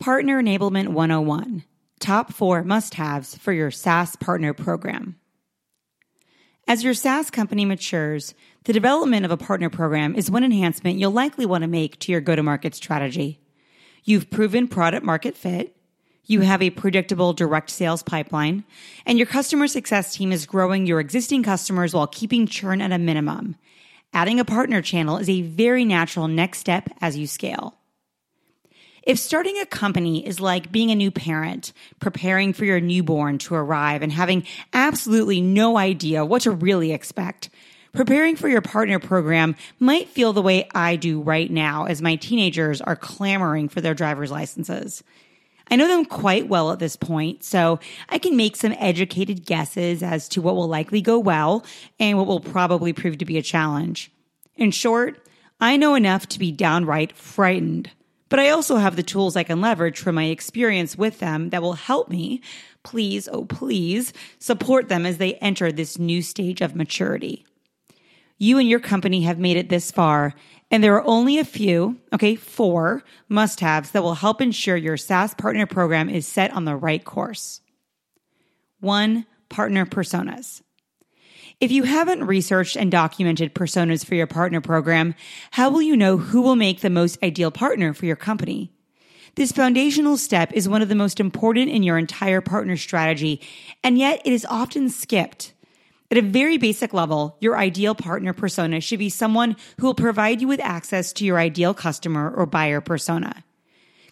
Partner Enablement 101 Top 4 Must Haves for Your SaaS Partner Program. As your SaaS company matures, the development of a partner program is one enhancement you'll likely want to make to your go to market strategy. You've proven product market fit, you have a predictable direct sales pipeline, and your customer success team is growing your existing customers while keeping churn at a minimum. Adding a partner channel is a very natural next step as you scale. If starting a company is like being a new parent, preparing for your newborn to arrive and having absolutely no idea what to really expect, preparing for your partner program might feel the way I do right now as my teenagers are clamoring for their driver's licenses. I know them quite well at this point, so I can make some educated guesses as to what will likely go well and what will probably prove to be a challenge. In short, I know enough to be downright frightened but I also have the tools I can leverage from my experience with them that will help me, please, oh please, support them as they enter this new stage of maturity. You and your company have made it this far, and there are only a few, okay, four must haves that will help ensure your SaaS partner program is set on the right course. One, partner personas. If you haven't researched and documented personas for your partner program, how will you know who will make the most ideal partner for your company? This foundational step is one of the most important in your entire partner strategy, and yet it is often skipped. At a very basic level, your ideal partner persona should be someone who will provide you with access to your ideal customer or buyer persona.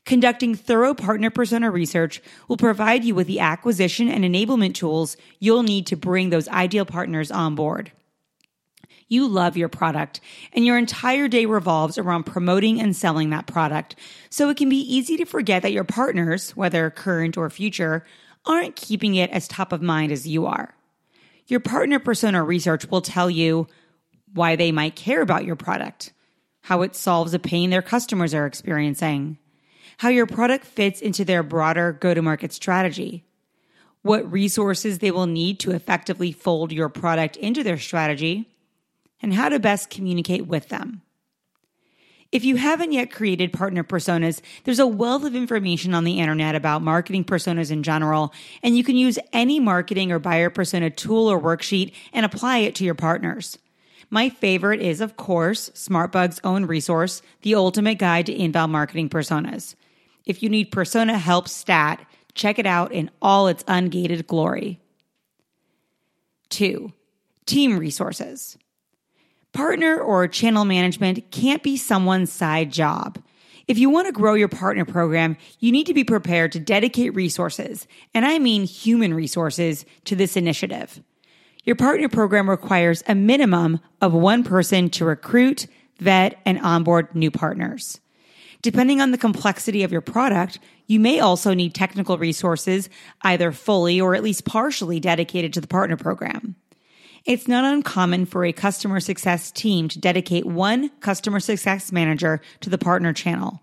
Conducting thorough partner persona research will provide you with the acquisition and enablement tools you'll need to bring those ideal partners on board. You love your product, and your entire day revolves around promoting and selling that product. So it can be easy to forget that your partners, whether current or future, aren't keeping it as top of mind as you are. Your partner persona research will tell you why they might care about your product, how it solves a pain their customers are experiencing how your product fits into their broader go to market strategy, what resources they will need to effectively fold your product into their strategy, and how to best communicate with them. If you haven't yet created partner personas, there's a wealth of information on the internet about marketing personas in general, and you can use any marketing or buyer persona tool or worksheet and apply it to your partners. My favorite is, of course, SmartBug's own resource, The Ultimate Guide to Inbound Marketing Personas. If you need Persona Help Stat, check it out in all its ungated glory. Two, team resources. Partner or channel management can't be someone's side job. If you want to grow your partner program, you need to be prepared to dedicate resources, and I mean human resources, to this initiative. Your partner program requires a minimum of one person to recruit, vet, and onboard new partners. Depending on the complexity of your product, you may also need technical resources, either fully or at least partially dedicated to the partner program. It's not uncommon for a customer success team to dedicate one customer success manager to the partner channel.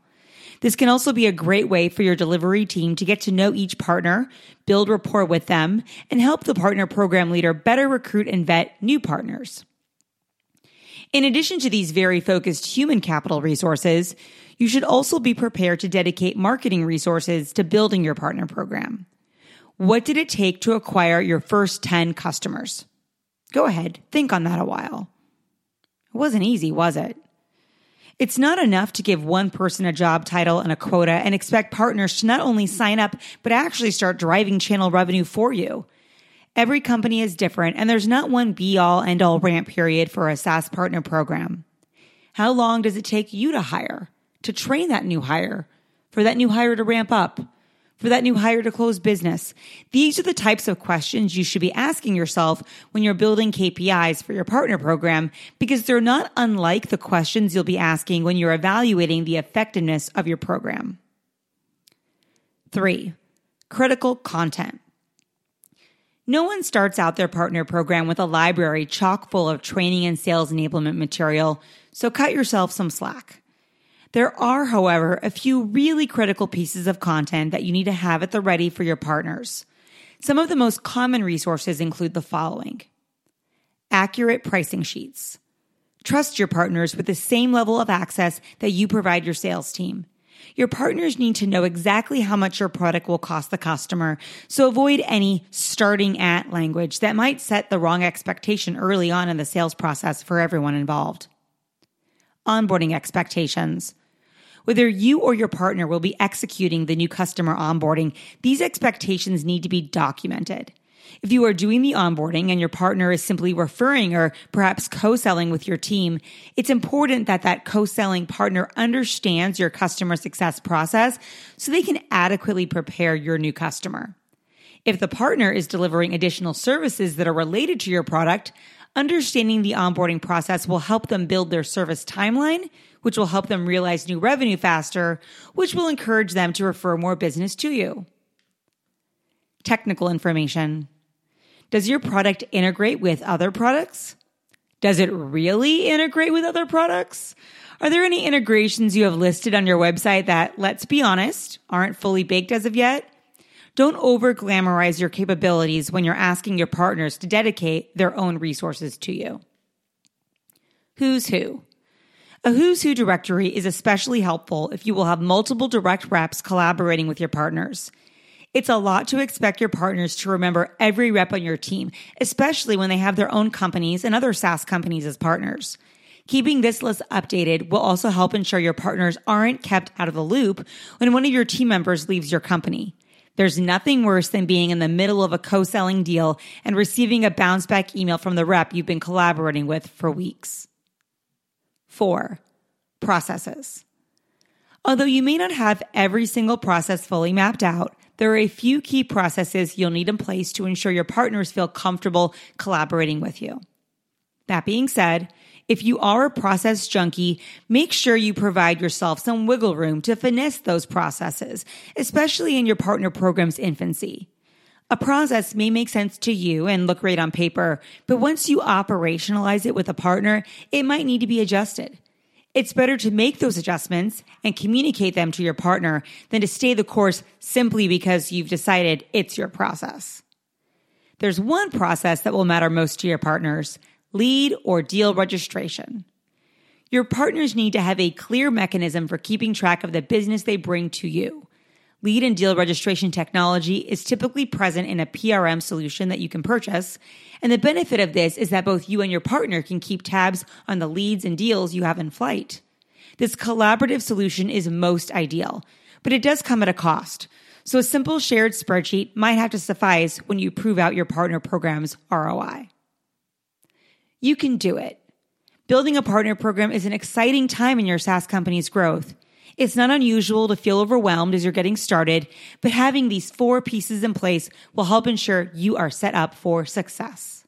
This can also be a great way for your delivery team to get to know each partner, build rapport with them, and help the partner program leader better recruit and vet new partners. In addition to these very focused human capital resources, you should also be prepared to dedicate marketing resources to building your partner program. What did it take to acquire your first 10 customers? Go ahead, think on that a while. It wasn't easy, was it? It's not enough to give one person a job title and a quota and expect partners to not only sign up, but actually start driving channel revenue for you. Every company is different, and there's not one be all end all ramp period for a SaaS partner program. How long does it take you to hire? to train that new hire, for that new hire to ramp up, for that new hire to close business? These are the types of questions you should be asking yourself when you're building KPIs for your partner program because they're not unlike the questions you'll be asking when you're evaluating the effectiveness of your program. Three, critical content. No one starts out their partner program with a library chock full of training and sales enablement material, so cut yourself some slack. There are, however, a few really critical pieces of content that you need to have at the ready for your partners. Some of the most common resources include the following accurate pricing sheets. Trust your partners with the same level of access that you provide your sales team. Your partners need to know exactly how much your product will cost the customer, so avoid any starting at language that might set the wrong expectation early on in the sales process for everyone involved. Onboarding expectations. Whether you or your partner will be executing the new customer onboarding, these expectations need to be documented. If you are doing the onboarding and your partner is simply referring or perhaps co-selling with your team, it's important that that co-selling partner understands your customer success process so they can adequately prepare your new customer. If the partner is delivering additional services that are related to your product, understanding the onboarding process will help them build their service timeline, which will help them realize new revenue faster, which will encourage them to refer more business to you. Technical information. Does your product integrate with other products? Does it really integrate with other products? Are there any integrations you have listed on your website that, let's be honest, aren't fully baked as of yet? Don't over glamorize your capabilities when you're asking your partners to dedicate their own resources to you. Who's Who? A Who's Who directory is especially helpful if you will have multiple direct reps collaborating with your partners. It's a lot to expect your partners to remember every rep on your team, especially when they have their own companies and other SaaS companies as partners. Keeping this list updated will also help ensure your partners aren't kept out of the loop when one of your team members leaves your company. There's nothing worse than being in the middle of a co-selling deal and receiving a bounce back email from the rep you've been collaborating with for weeks. Four, processes. Although you may not have every single process fully mapped out, there are a few key processes you'll need in place to ensure your partners feel comfortable collaborating with you. That being said, if you are a process junkie, make sure you provide yourself some wiggle room to finesse those processes, especially in your partner program's infancy. A process may make sense to you and look great on paper, but once you operationalize it with a partner, it might need to be adjusted. It's better to make those adjustments and communicate them to your partner than to stay the course simply because you've decided it's your process. There's one process that will matter most to your partners lead or deal registration. Your partners need to have a clear mechanism for keeping track of the business they bring to you. Lead and deal registration technology is typically present in a PRM solution that you can purchase. And the benefit of this is that both you and your partner can keep tabs on the leads and deals you have in flight. This collaborative solution is most ideal, but it does come at a cost. So a simple shared spreadsheet might have to suffice when you prove out your partner program's ROI. You can do it. Building a partner program is an exciting time in your SaaS company's growth. It's not unusual to feel overwhelmed as you're getting started, but having these four pieces in place will help ensure you are set up for success.